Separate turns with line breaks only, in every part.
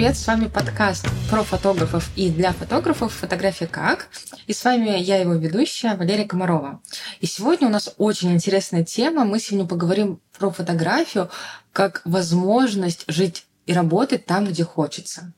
привет! С вами подкаст про фотографов и для фотографов «Фотография как?». И с вами я, его ведущая, Валерия Комарова. И сегодня у нас очень интересная тема. Мы сегодня поговорим про фотографию как возможность жить и работать там, где хочется.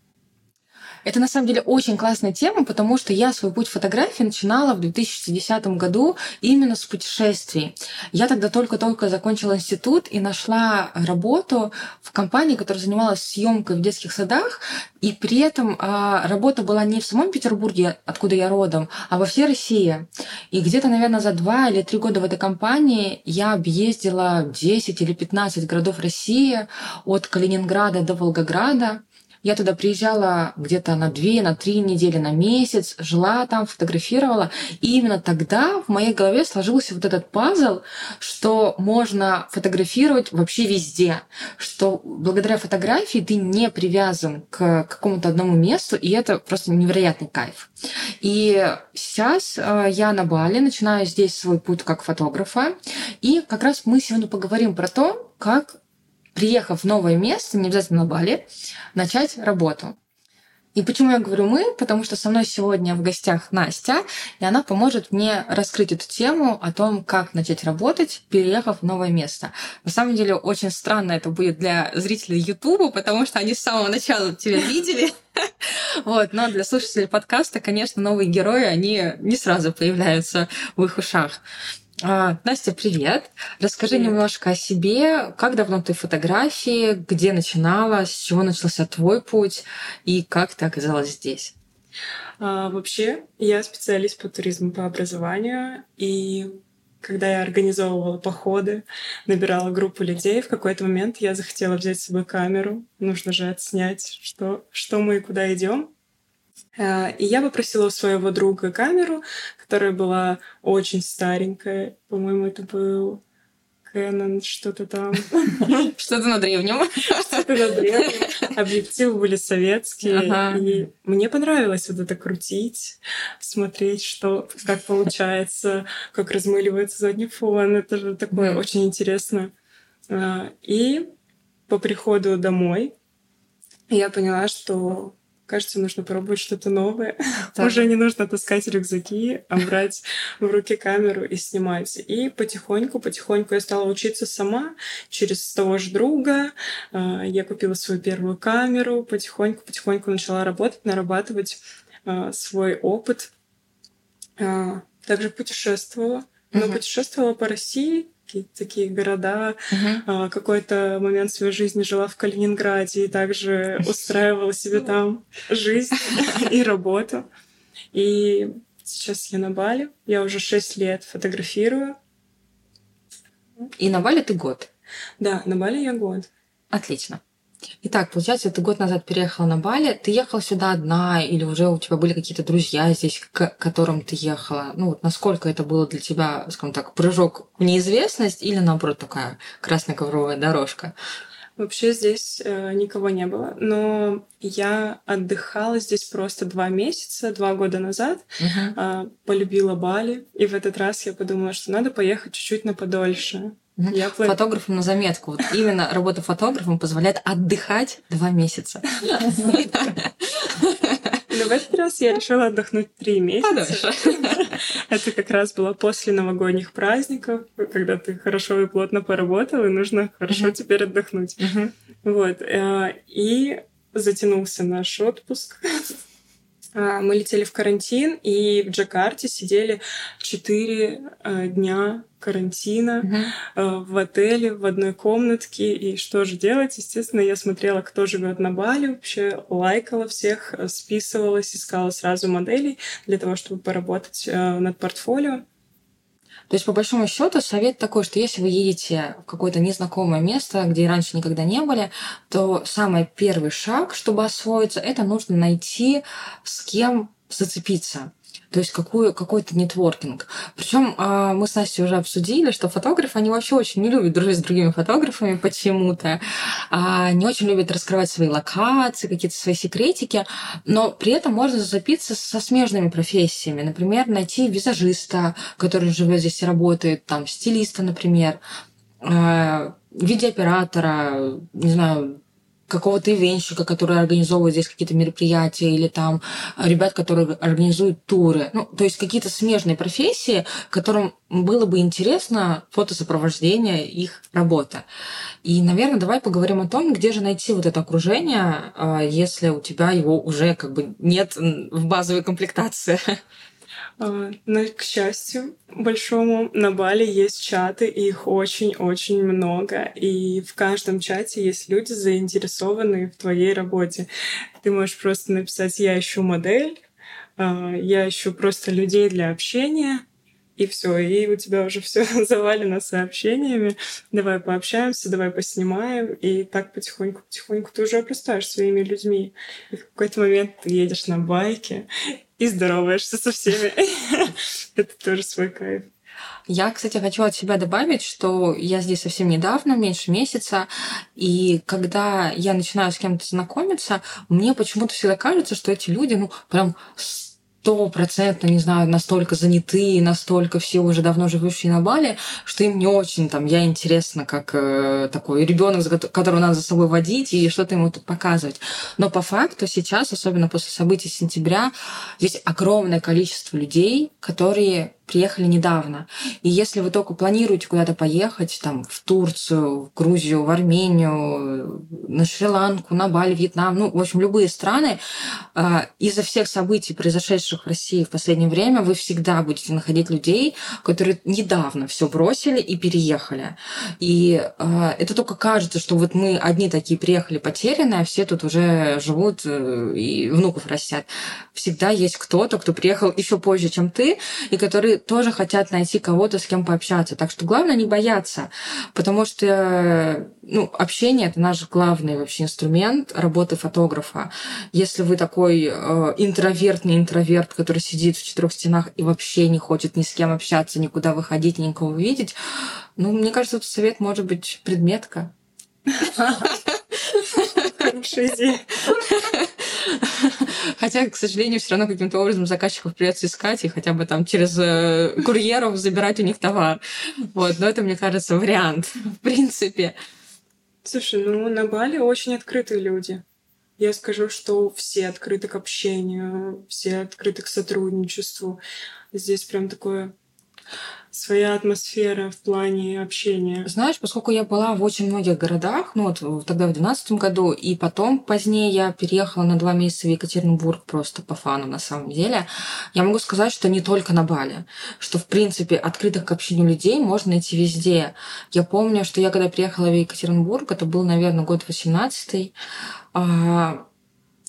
Это на самом деле очень классная тема, потому что я свой путь фотографии начинала в 2010 году именно с путешествий. Я тогда только-только закончила институт и нашла работу в компании, которая занималась съемкой в детских садах, и при этом а, работа была не в самом Петербурге, откуда я родом, а во всей России. И где-то, наверное, за два или три года в этой компании я объездила 10 или 15 городов России от Калининграда до Волгограда. Я туда приезжала где-то на две, на три недели, на месяц, жила там, фотографировала. И именно тогда в моей голове сложился вот этот пазл, что можно фотографировать вообще везде, что благодаря фотографии ты не привязан к какому-то одному месту, и это просто невероятный кайф. И сейчас э, я на Бали, начинаю здесь свой путь как фотографа, и как раз мы сегодня поговорим про то, как приехав в новое место, не обязательно на Бали, начать работу. И почему я говорю мы? Потому что со мной сегодня в гостях Настя, и она поможет мне раскрыть эту тему о том, как начать работать, переехав в новое место. На самом деле очень странно это будет для зрителей Ютуба, потому что они с самого начала тебя видели. Вот, но для слушателей подкаста, конечно, новые герои, они не сразу появляются в их ушах. А, Настя, привет. Расскажи привет. немножко о себе. Как давно ты в фотографии? Где начинала? С чего начался твой путь? И как ты оказалась здесь?
А, вообще, я специалист по туризму по образованию. И когда я организовывала походы, набирала группу людей, в какой-то момент я захотела взять с собой камеру. Нужно же отснять, что, что мы и куда идем. Э, и я попросила у своего друга камеру, которая была очень старенькая. По-моему, это был Canon, что-то там.
Что-то на древнем.
Что-то на древнем. Объективы были советские. Ага. И мне понравилось вот это крутить, смотреть, что, как получается, как размыливается задний фон. Это же такое mm. очень интересно. Э, и по приходу домой я поняла, что кажется, нужно пробовать что-то новое. Да. Уже не нужно таскать рюкзаки, а брать в руки камеру и снимать. И потихоньку, потихоньку я стала учиться сама через того же друга. А, я купила свою первую камеру, потихоньку, потихоньку начала работать, нарабатывать а, свой опыт. А, также путешествовала. Но путешествовала по России, какие-то такие города. Uh-huh. Какой-то момент своей жизни жила в Калининграде и также устраивала себе там жизнь и работу. И сейчас я на Бали. Я уже шесть лет фотографирую.
И на Бали ты год?
Да, на Бали я год.
Отлично. Итак, получается, ты год назад переехала на Бали. Ты ехала сюда одна или уже у тебя были какие-то друзья здесь, к которым ты ехала? Ну, вот насколько это было для тебя, скажем так, прыжок в неизвестность или, наоборот, такая красная ковровая дорожка?
Вообще здесь э, никого не было, но я отдыхала здесь просто два месяца, два года назад, uh-huh. э, полюбила Бали, и в этот раз я подумала, что надо поехать чуть-чуть на подольше.
Я Фотографам на заметку. Вот именно работа фотографом позволяет отдыхать два месяца.
Но в этот раз я решила отдохнуть три месяца. Это как раз было после новогодних праздников, когда ты хорошо и плотно поработал, и нужно хорошо теперь отдохнуть. Вот. Э, и затянулся наш отпуск. А, мы летели в карантин, и в Джакарте сидели четыре э, дня карантина uh-huh. в отеле в одной комнатке. И что же делать? Естественно, я смотрела, кто живет на Бали, вообще лайкала всех, списывалась, искала сразу моделей для того, чтобы поработать над портфолио.
То есть, по большому счету, совет такой, что если вы едете в какое-то незнакомое место, где раньше никогда не были, то самый первый шаг, чтобы освоиться, это нужно найти с кем зацепиться. То есть какую, какой-то нетворкинг. Причем а, мы с Настей уже обсудили, что фотографы, они вообще очень не любят дружить с другими фотографами почему-то. А, не очень любят раскрывать свои локации, какие-то свои секретики. Но при этом можно зацепиться со смежными профессиями. Например, найти визажиста, который живет здесь и работает, там, стилиста, например, а, видеооператора, не знаю, какого-то ивенщика, который организовывает здесь какие-то мероприятия, или там ребят, которые организуют туры. Ну, то есть какие-то смежные профессии, которым было бы интересно фотосопровождение их работы. И, наверное, давай поговорим о том, где же найти вот это окружение, а, если у тебя его уже как бы нет в базовой комплектации.
А, но, к счастью, большому на Бали есть чаты, и их очень-очень много. И в каждом чате есть люди, заинтересованные в твоей работе. Ты можешь просто написать «Я ищу модель», а, «Я ищу просто людей для общения», и все, и у тебя уже все завалено сообщениями. Давай пообщаемся, давай поснимаем. И так потихоньку-потихоньку ты уже обрастаешь своими людьми. И в какой-то момент ты едешь на байке и здороваешься со всеми. Это тоже свой кайф.
Я, кстати, хочу от себя добавить, что я здесь совсем недавно, меньше месяца, и когда я начинаю с кем-то знакомиться, мне почему-то всегда кажется, что эти люди, ну, прям стопроцентно, не знаю, настолько заняты, настолько все уже давно живущие на Бали, что им не очень там я интересна, как э, такой ребенок, которого надо за собой водить и что-то ему тут показывать. Но по факту сейчас, особенно после событий сентября, здесь огромное количество людей, которые приехали недавно. И если вы только планируете куда-то поехать, там, в Турцию, в Грузию, в Армению, на Шри-Ланку, на Бали, Вьетнам, ну, в общем, любые страны, а, из-за всех событий, произошедших в России в последнее время, вы всегда будете находить людей, которые недавно все бросили и переехали. И а, это только кажется, что вот мы одни такие приехали потерянные, а все тут уже живут э, и внуков растят. Всегда есть кто-то, кто приехал еще позже, чем ты, и который тоже хотят найти кого-то, с кем пообщаться. Так что главное не бояться, потому что ну, общение это наш главный вообще инструмент работы фотографа. Если вы такой э, интровертный интроверт, который сидит в четырех стенах и вообще не хочет ни с кем общаться, никуда выходить, никого видеть, ну, мне кажется, этот совет может быть предметка.
Хорошая идея.
Хотя, к сожалению, все равно каким-то образом заказчиков придется искать и хотя бы там через э, курьеров забирать у них товар. Вот, но это, мне кажется, вариант, в принципе.
Слушай, ну на Бали очень открытые люди. Я скажу, что все открыты к общению, все открыты к сотрудничеству. Здесь прям такое своя атмосфера в плане общения.
Знаешь, поскольку я была в очень многих городах, ну вот тогда в 2012 году, и потом позднее я переехала на два месяца в Екатеринбург просто по фану на самом деле, я могу сказать, что не только на Бали, что в принципе открытых к общению людей можно найти везде. Я помню, что я когда приехала в Екатеринбург, это был, наверное, год 18 а,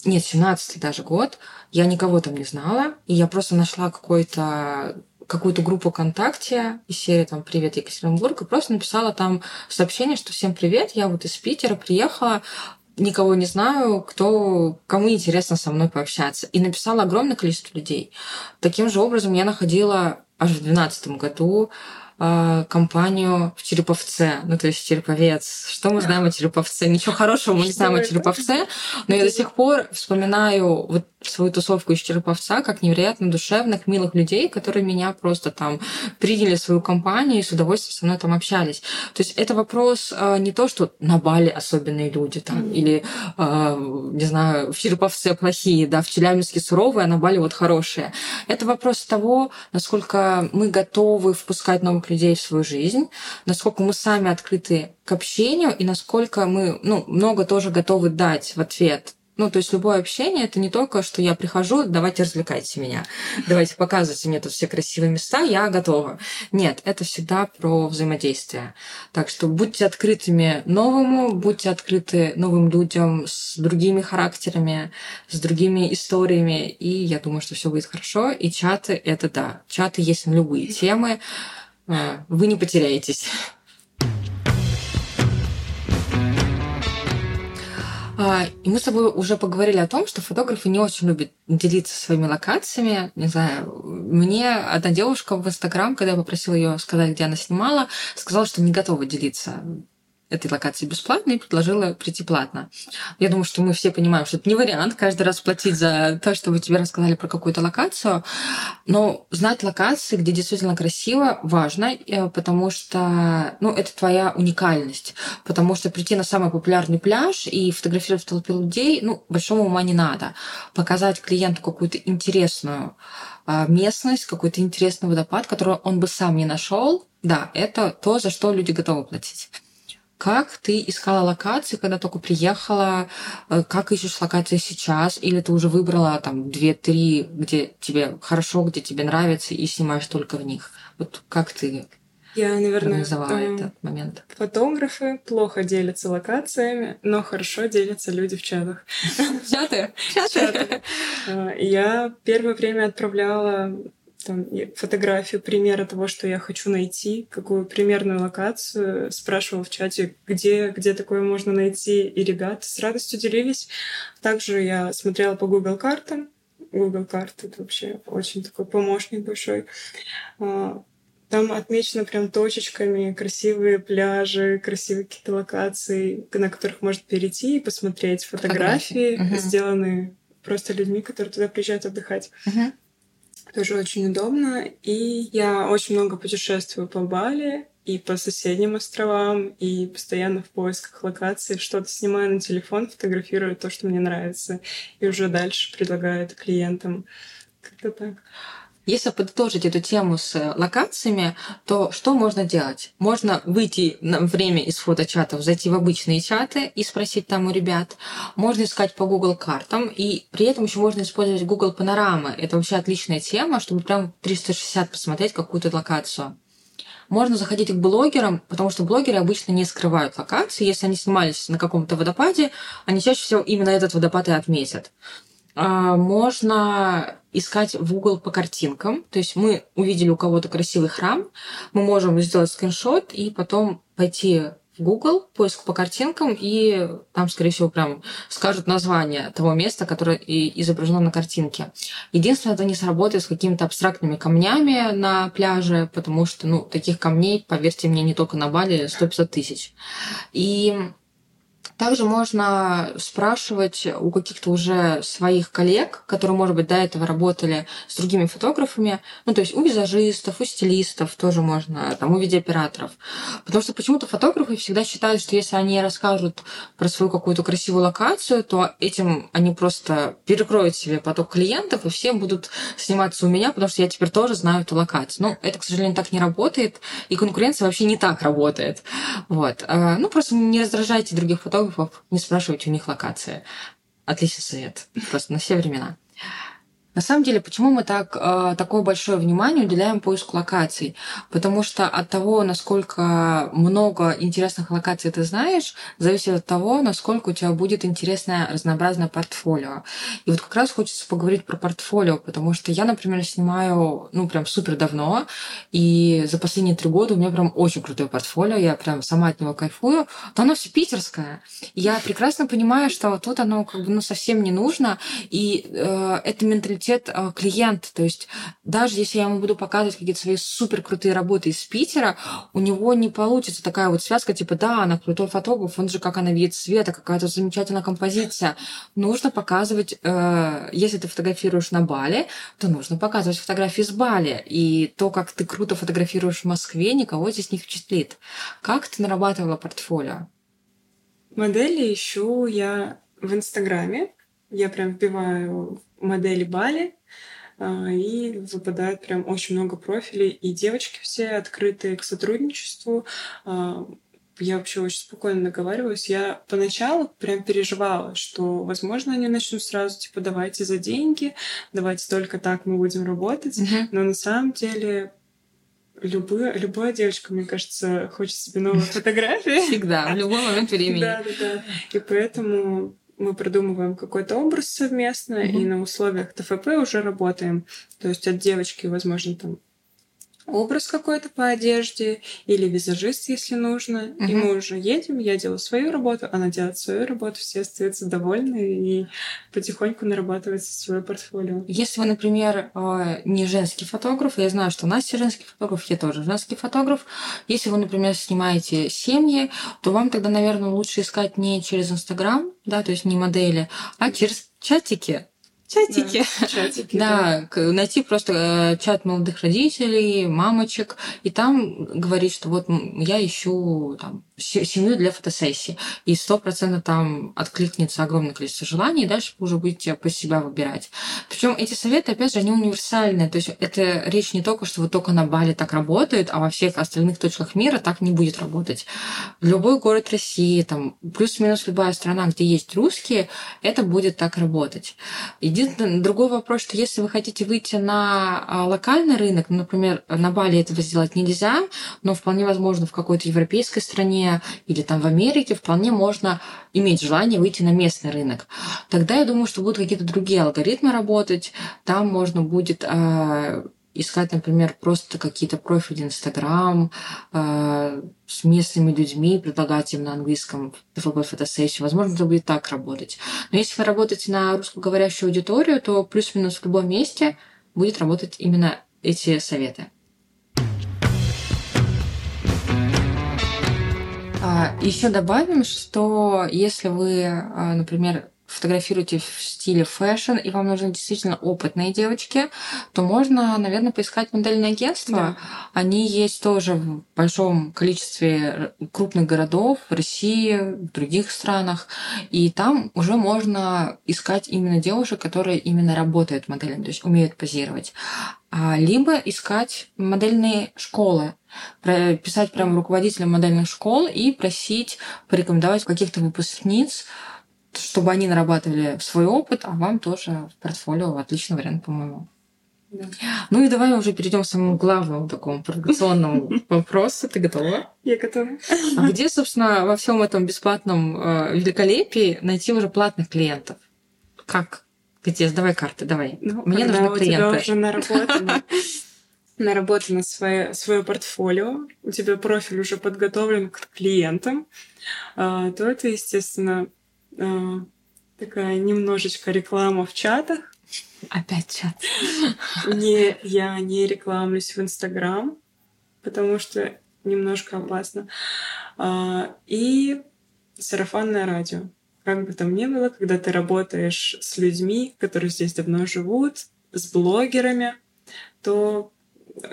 нет, 17 даже год, я никого там не знала, и я просто нашла какой-то какую-то группу ВКонтакте из серии там «Привет, Екатеринбург», и просто написала там сообщение, что «Всем привет, я вот из Питера приехала, никого не знаю, кто, кому интересно со мной пообщаться». И написала огромное количество людей. Таким же образом я находила аж в 2012 году компанию в Череповце, ну то есть Череповец. Что мы знаем о Череповце? Ничего хорошего мы не знаем о Череповце, но я до сих пор вспоминаю вот свою тусовку из Череповца как невероятно душевных, милых людей, которые меня просто там приняли в свою компанию и с удовольствием со мной там общались. То есть это вопрос э, не то, что на Бали особенные люди там, mm-hmm. или, э, не знаю, в Череповце плохие, да, в Челябинске суровые, а на Бали вот хорошие. Это вопрос того, насколько мы готовы впускать новых людей в свою жизнь, насколько мы сами открыты к общению и насколько мы ну, много тоже готовы дать в ответ ну, то есть любое общение это не только, что я прихожу, давайте развлекайте меня, давайте показывайте мне тут все красивые места, я готова. Нет, это всегда про взаимодействие. Так что будьте открытыми новому, будьте открыты новым людям с другими характерами, с другими историями, и я думаю, что все будет хорошо. И чаты это да, чаты есть на любые темы, вы не потеряетесь. А, и мы с тобой уже поговорили о том, что фотографы не очень любят делиться своими локациями. Не знаю, мне одна девушка в Инстаграм, когда я попросила ее сказать, где она снимала, сказала, что не готова делиться этой локации бесплатно и предложила прийти платно. Я думаю, что мы все понимаем, что это не вариант каждый раз платить за то, что вы тебе рассказали про какую-то локацию, но знать локации, где действительно красиво, важно, э, потому что ну, это твоя уникальность. Потому что прийти на самый популярный пляж и фотографировать в толпе людей, ну, большого ума не надо. Показать клиенту какую-то интересную а, местность, какой-то интересный водопад, который он бы сам не нашел, да, это то, за что люди готовы платить. Как ты искала локации, когда только приехала? Э, как ищешь локации сейчас? Или ты уже выбрала там две-три, где тебе хорошо, где тебе нравится, и снимаешь только в них? Вот как ты
я, наверное,
организовала этот момент?
Фотографы плохо делятся локациями, но хорошо делятся люди в чатах.
Чаты?
Чаты. Э, я первое время отправляла там, фотографию примера того, что я хочу найти, какую примерную локацию, спрашивала в чате, где, где такое можно найти, и ребята с радостью делились. Также я смотрела по Google картам. Google карты — это вообще очень такой помощник большой. А, там отмечено прям точечками красивые пляжи, красивые какие-то локации, на которых можно перейти и посмотреть фотографии, фотографии. Угу. сделанные просто людьми, которые туда приезжают отдыхать. Угу тоже очень удобно. И я очень много путешествую по Бали и по соседним островам, и постоянно в поисках локаций что-то снимаю на телефон, фотографирую то, что мне нравится, и уже дальше предлагаю это клиентам. Как-то так.
Если подытожить эту тему с э, локациями, то что можно делать? Можно выйти на время из фоточатов, зайти в обычные чаты и спросить там у ребят. Можно искать по Google картам, и при этом еще можно использовать Google панорамы. Это вообще отличная тема, чтобы прям 360 посмотреть какую-то локацию. Можно заходить к блогерам, потому что блогеры обычно не скрывают локации. Если они снимались на каком-то водопаде, они чаще всего именно этот водопад и отметят. А, можно искать в Google по картинкам. То есть мы увидели у кого-то красивый храм, мы можем сделать скриншот и потом пойти в Google, поиск по картинкам, и там, скорее всего, прям скажут название того места, которое и изображено на картинке. Единственное, это не сработает с какими-то абстрактными камнями на пляже, потому что, ну, таких камней, поверьте мне, не только на Бали 150 тысяч. И также можно спрашивать у каких-то уже своих коллег, которые, может быть, до этого работали с другими фотографами, ну, то есть у визажистов, у стилистов тоже можно, там, у видеооператоров. Потому что почему-то фотографы всегда считают, что если они расскажут про свою какую-то красивую локацию, то этим они просто перекроют себе поток клиентов, и все будут сниматься у меня, потому что я теперь тоже знаю эту локацию. Ну, это, к сожалению, так не работает, и конкуренция вообще не так работает. Вот. А, ну, просто не раздражайте других фотографов, фотографов, не спрашивайте у них локации. Отличный совет. Просто на все времена. На самом деле, почему мы так, э, такое большое внимание уделяем поиску локаций? Потому что от того, насколько много интересных локаций ты знаешь, зависит от того, насколько у тебя будет интересное разнообразное портфолио. И вот как раз хочется поговорить про портфолио, потому что я, например, снимаю, ну, прям супер давно, и за последние три года у меня прям очень крутое портфолио, я прям сама от него кайфую, но оно все питерское. Я прекрасно понимаю, что тут оно как бы ну, совсем не нужно, и э, это менталитет приоритет а, клиента. То есть даже если я ему буду показывать какие-то свои супер крутые работы из Питера, у него не получится такая вот связка, типа, да, она крутой фотограф, он же как она видит света, какая-то замечательная композиция. Нужно показывать, э, если ты фотографируешь на Бали, то нужно показывать фотографии с Бали. И то, как ты круто фотографируешь в Москве, никого здесь не впечатлит. Как ты нарабатывала портфолио?
Модели ищу я в Инстаграме. Я прям вбиваю модели Бали, а, и выпадает прям очень много профилей, и девочки все открытые к сотрудничеству. А, я вообще очень спокойно договариваюсь. Я поначалу прям переживала, что, возможно, они начнут сразу, типа, давайте за деньги, давайте только так мы будем работать. Mm-hmm. Но на самом деле любая, любая девочка, мне кажется, хочет себе новые фотографии.
Всегда, в любой момент времени.
Да, да, да. И поэтому мы придумываем какой-то образ совместно mm-hmm. и на условиях ТФП уже работаем. То есть от девочки, возможно, там образ какой-то по одежде или визажист, если нужно. Uh-huh. И мы уже едем, я делаю свою работу, она делает свою работу, все остаются довольны и потихоньку нарабатывается свое портфолио.
Если вы, например, э, не женский фотограф, я знаю, что Настя женский фотограф, я тоже женский фотограф. Если вы, например, снимаете семьи, то вам тогда, наверное, лучше искать не через Инстаграм, да, то есть не модели, а через чатики, Чатики.
Да, чатики,
да. да. Найти просто э, чат молодых родителей, мамочек, и там говорить, что вот я ищу там, семью для фотосессии. И сто процентов там откликнется огромное количество желаний, и дальше вы уже будете по себя выбирать. Причем эти советы, опять же, они универсальные. То есть это речь не только, что вот только на Бали так работает, а во всех остальных точках мира так не будет работать. Любой город России, там плюс-минус любая страна, где есть русские, это будет так работать. Единственный другой вопрос, что если вы хотите выйти на а, локальный рынок, например, на Бали этого сделать нельзя, но вполне возможно в какой-то европейской стране или там в Америке вполне можно иметь желание выйти на местный рынок. Тогда я думаю, что будут какие-то другие алгоритмы работать. Там можно будет э, искать, например, просто какие-то профили Инстаграм э, с местными людьми, предлагать им на английском TFP фотосессию. Возможно, это будет так работать. Но если вы работаете на русскоговорящую аудиторию, то плюс-минус в любом месте будет работать именно эти советы. Еще добавим, что если вы, а, например, фотографируете в стиле fashion, и вам нужны действительно опытные девочки, то можно, наверное, поискать модельное агентство. Да. Они есть тоже в большом количестве крупных городов в России, в других странах. И там уже можно искать именно девушек, которые именно работают моделями, то есть умеют позировать. А, либо искать модельные школы, писать прямо руководителям модельных школ и просить порекомендовать каких-то выпускниц, чтобы они нарабатывали свой опыт, а вам тоже в портфолио отличный вариант, по-моему. Да. Ну и давай уже перейдем к самому главному такому провокационному вопросу. Ты готова?
Я готова.
А где, собственно, во всем этом бесплатном э, великолепии найти уже платных клиентов? Как? Где? Сдавай карты, давай.
Ну, Мне нужны у клиенты. Тебя уже наработано, наработано свое, свое портфолио, у тебя профиль уже подготовлен к клиентам, а, то это, естественно, а, такая немножечко реклама в чатах.
Опять чат.
Не, я не рекламлюсь в Инстаграм, потому что немножко опасно. А, и сарафанное радио. Как бы там ни было, когда ты работаешь с людьми, которые здесь давно живут, с блогерами, то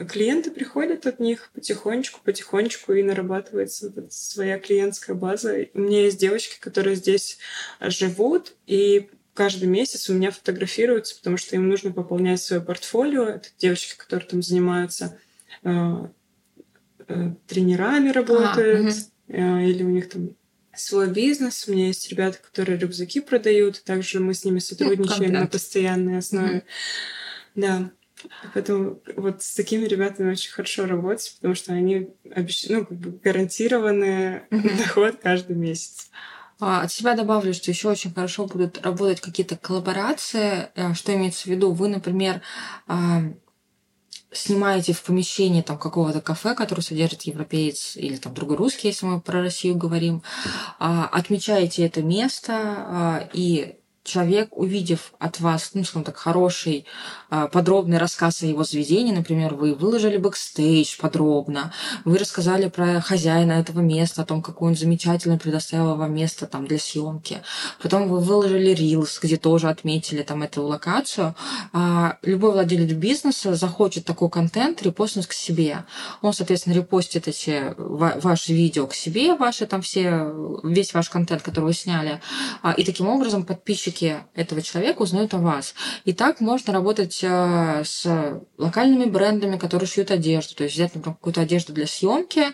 клиенты приходят от них потихонечку, потихонечку, и нарабатывается вот своя клиентская база. У меня есть девочки, которые здесь живут, и каждый месяц у меня фотографируются, потому что им нужно пополнять свое портфолио. Это девочки, которые там занимаются э, э, тренерами работают, а, угу. э, или у них там свой бизнес. У меня есть ребята, которые рюкзаки продают, также мы с ними ну, сотрудничаем ну, на постоянной основе. Угу. Да. Поэтому вот с такими ребятами очень хорошо работать, потому что они обещ... ну, как бы гарантированный mm-hmm. доход каждый месяц.
А, от себя добавлю, что еще очень хорошо будут работать какие-то коллаборации. Э, что имеется в виду? Вы, например, а, снимаете в помещении там какого-то кафе, который содержит европеец или там другой русский, если мы про Россию говорим, а, отмечаете это место и человек, увидев от вас, ну, скажем так, хороший, а, подробный рассказ о его заведении, например, вы выложили бэкстейдж подробно, вы рассказали про хозяина этого места, о том, какое он замечательно предоставил вам место там для съемки. Потом вы выложили рилс, где тоже отметили там эту локацию. А любой владелец бизнеса захочет такой контент репостнуть к себе. Он, соответственно, репостит эти ваши видео к себе, ваши там все, весь ваш контент, который вы сняли. А, и таким образом подписчики подписчики этого человека узнают о вас. И так можно работать э, с локальными брендами, которые шьют одежду. То есть взять, например, какую-то одежду для съемки,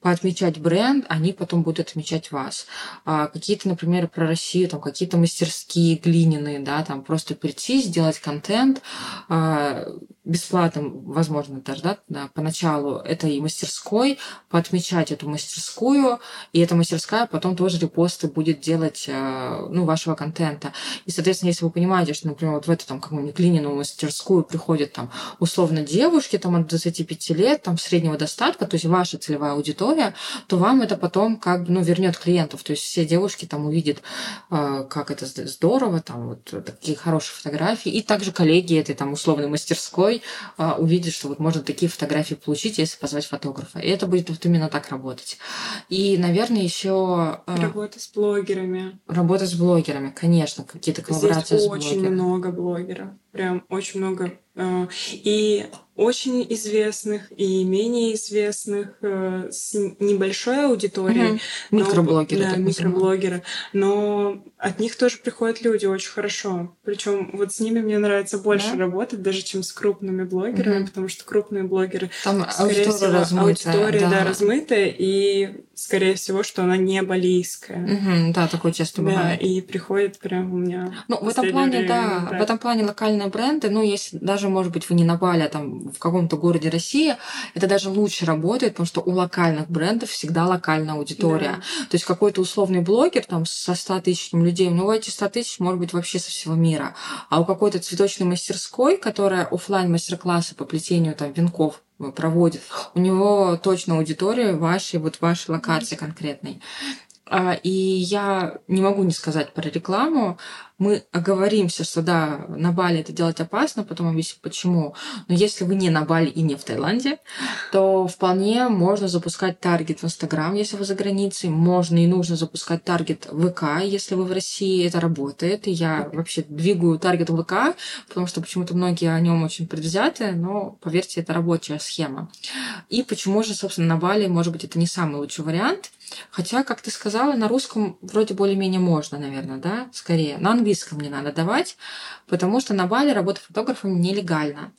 поотмечать бренд, они потом будут отмечать вас. А какие-то, например, про Россию, там какие-то мастерские глиняные, да, там просто прийти, сделать контент, а, бесплатно, возможно, даже, да, да, поначалу этой мастерской, поотмечать эту мастерскую, и эта мастерская потом тоже репосты будет делать, а, ну, вашего контента. И, соответственно, если вы понимаете, что, например, вот в эту там какую-нибудь глиняную мастерскую приходят там условно девушки там от 25 лет, там среднего достатка, то есть ваша целевая аудитория, то вам это потом как бы, ну, вернет клиентов. То есть все девушки там увидят, а, как это здорово, там вот такие хорошие фотографии. И также коллеги этой там условной мастерской а, увидят, что вот можно такие фотографии получить, если позвать фотографа. И это будет вот именно так работать. И, наверное, еще
а, Работа с блогерами.
Работа с блогерами, конечно, какие-то коллаборации
Здесь
с блогерами.
очень много блогеров. Прям очень много. И очень известных и менее известных э, с небольшой аудиторией. Угу.
Микроблогеры.
Но, да, микроблогеры. Но от них тоже приходят люди очень хорошо. Причем вот с ними мне нравится больше да? работать, даже чем с крупными блогерами, угу. потому что крупные блогеры,
Там скорее всего, размытая,
аудитория да. Да, размытая, и скорее всего, что она не балийская.
Угу, да, такое часто
да,
бывает.
и приходит прям у меня.
Ну, в этом плане, время, да, да, в этом плане локальные бренды, ну, если даже, может быть, вы не на Бали, а там в каком-то городе России, это даже лучше работает, потому что у локальных брендов всегда локальная аудитория. Да. То есть какой-то условный блогер там со 100 тысячами людей, ну, эти 100 тысяч может быть вообще со всего мира. А у какой-то цветочной мастерской, которая офлайн мастер-классы по плетению там венков проводит, у него точно аудитория вашей, вот вашей локации конкретной. А, и я не могу не сказать про рекламу. Мы оговоримся, что да, на Бали это делать опасно, потом объясню почему. Но если вы не на Бали и не в Таиланде, то вполне можно запускать таргет в Инстаграм, если вы за границей. Можно и нужно запускать таргет в ВК, если вы в России. Это работает. И я вообще двигаю таргет в ВК, потому что почему-то многие о нем очень предвзяты, но поверьте, это рабочая схема. И почему же, собственно, на Бали, может быть, это не самый лучший вариант. Хотя, как ты сказала, на русском вроде более-менее можно, наверное, да, скорее. На английском не надо давать, потому что на Бали работа фотографом нелегальна.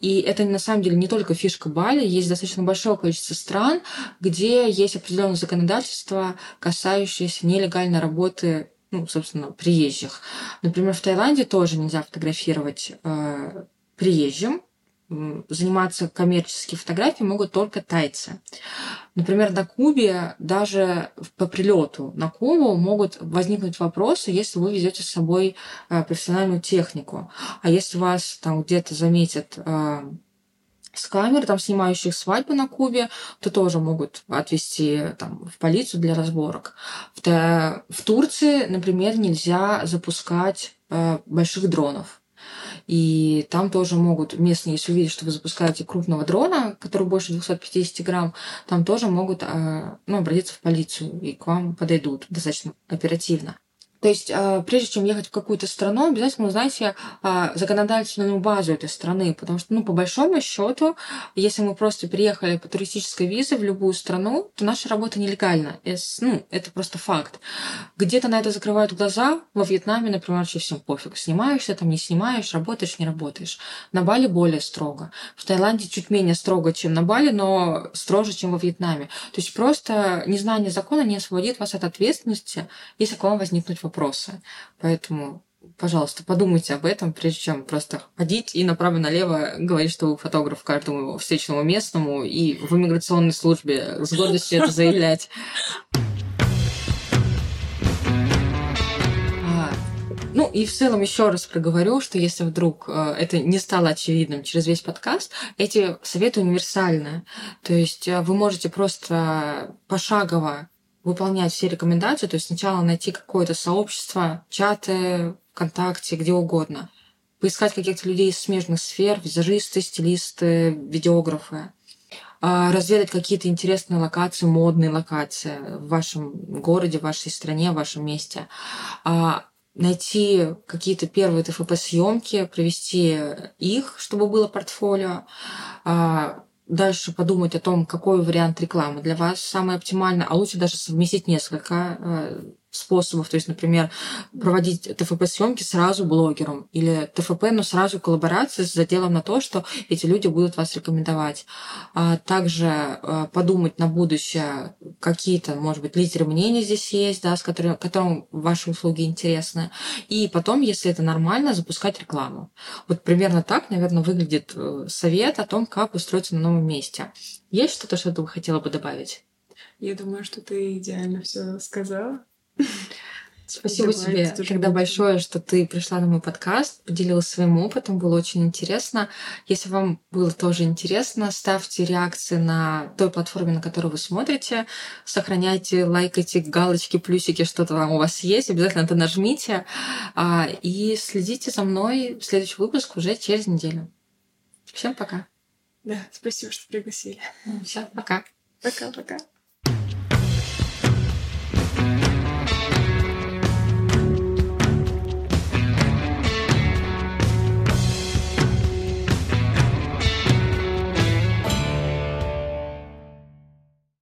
И это на самом деле не только фишка Бали, есть достаточно большое количество стран, где есть определенное законодательство, касающееся нелегальной работы ну, собственно, приезжих. Например, в Таиланде тоже нельзя фотографировать э, приезжим, заниматься коммерческой фотографией могут только тайцы. Например, на Кубе даже по прилету на Кубу могут возникнуть вопросы, если вы везете с собой э, профессиональную технику. А если вас там где-то заметят э, с камер, там, снимающих свадьбы на Кубе, то тоже могут отвезти там, в полицию для разборок. В, в Турции, например, нельзя запускать э, больших дронов. И там тоже могут местные, если увидят, что вы запускаете крупного дрона, который больше 250 грамм, там тоже могут а, ну, обратиться в полицию и к вам подойдут достаточно оперативно. То есть, а, прежде чем ехать в какую-то страну, обязательно узнайте а, законодательную базу этой страны, потому что, ну, по большому счету, если мы просто приехали по туристической визе в любую страну, то наша работа нелегальна. Ну, это просто факт. Где-то на это закрывают глаза. Во Вьетнаме, например, вообще всем пофиг. Снимаешься там, не снимаешь, работаешь, не работаешь. На Бали более строго. В Таиланде чуть менее строго, чем на Бали, но строже, чем во Вьетнаме. То есть просто незнание закона не освободит вас от ответственности, если к вам возникнут вопросы вопросы. Поэтому пожалуйста, подумайте об этом, прежде чем просто ходить и направо-налево говорить, что вы фотограф каждому встречному местному и в иммиграционной службе с гордостью это заявлять. А, ну и в целом еще раз проговорю, что если вдруг э, это не стало очевидным через весь подкаст, эти советы универсальны. То есть э, вы можете просто пошагово выполнять все рекомендации, то есть сначала найти какое-то сообщество, чаты, ВКонтакте, где угодно, поискать каких-то людей из смежных сфер, визажисты, стилисты, видеографы, а, разведать какие-то интересные локации, модные локации в вашем городе, в вашей стране, в вашем месте, а, найти какие-то первые ТФП-съемки, провести их, чтобы было портфолио, а, дальше подумать о том, какой вариант рекламы для вас самый оптимальный, а лучше даже совместить несколько э, способов. То есть, например, проводить ТФП-съемки сразу блогерам или ТФП, но сразу коллаборации с заделом на то, что эти люди будут вас рекомендовать. А также а, подумать на будущее, какие-то, может быть, лидеры мнений здесь есть, да, с которым, которым ваши услуги интересны. И потом, если это нормально, запускать рекламу. Вот примерно так, наверное, выглядит э, совет о том, как устроиться на новом месте. Есть что-то, что ты хотела бы добавить?
Я думаю, что ты идеально все сказала.
Спасибо Давай, тебе тогда большое, что ты пришла на мой подкаст, поделилась своим опытом, было очень интересно. Если вам было тоже интересно, ставьте реакции на той платформе, на которой вы смотрите, сохраняйте, лайкайте, галочки, плюсики, что-то там у вас есть, обязательно это нажмите, а, и следите за мной. Следующий выпуск уже через неделю. Всем пока.
Да, спасибо, что пригласили.
Все, пока.
Пока-пока.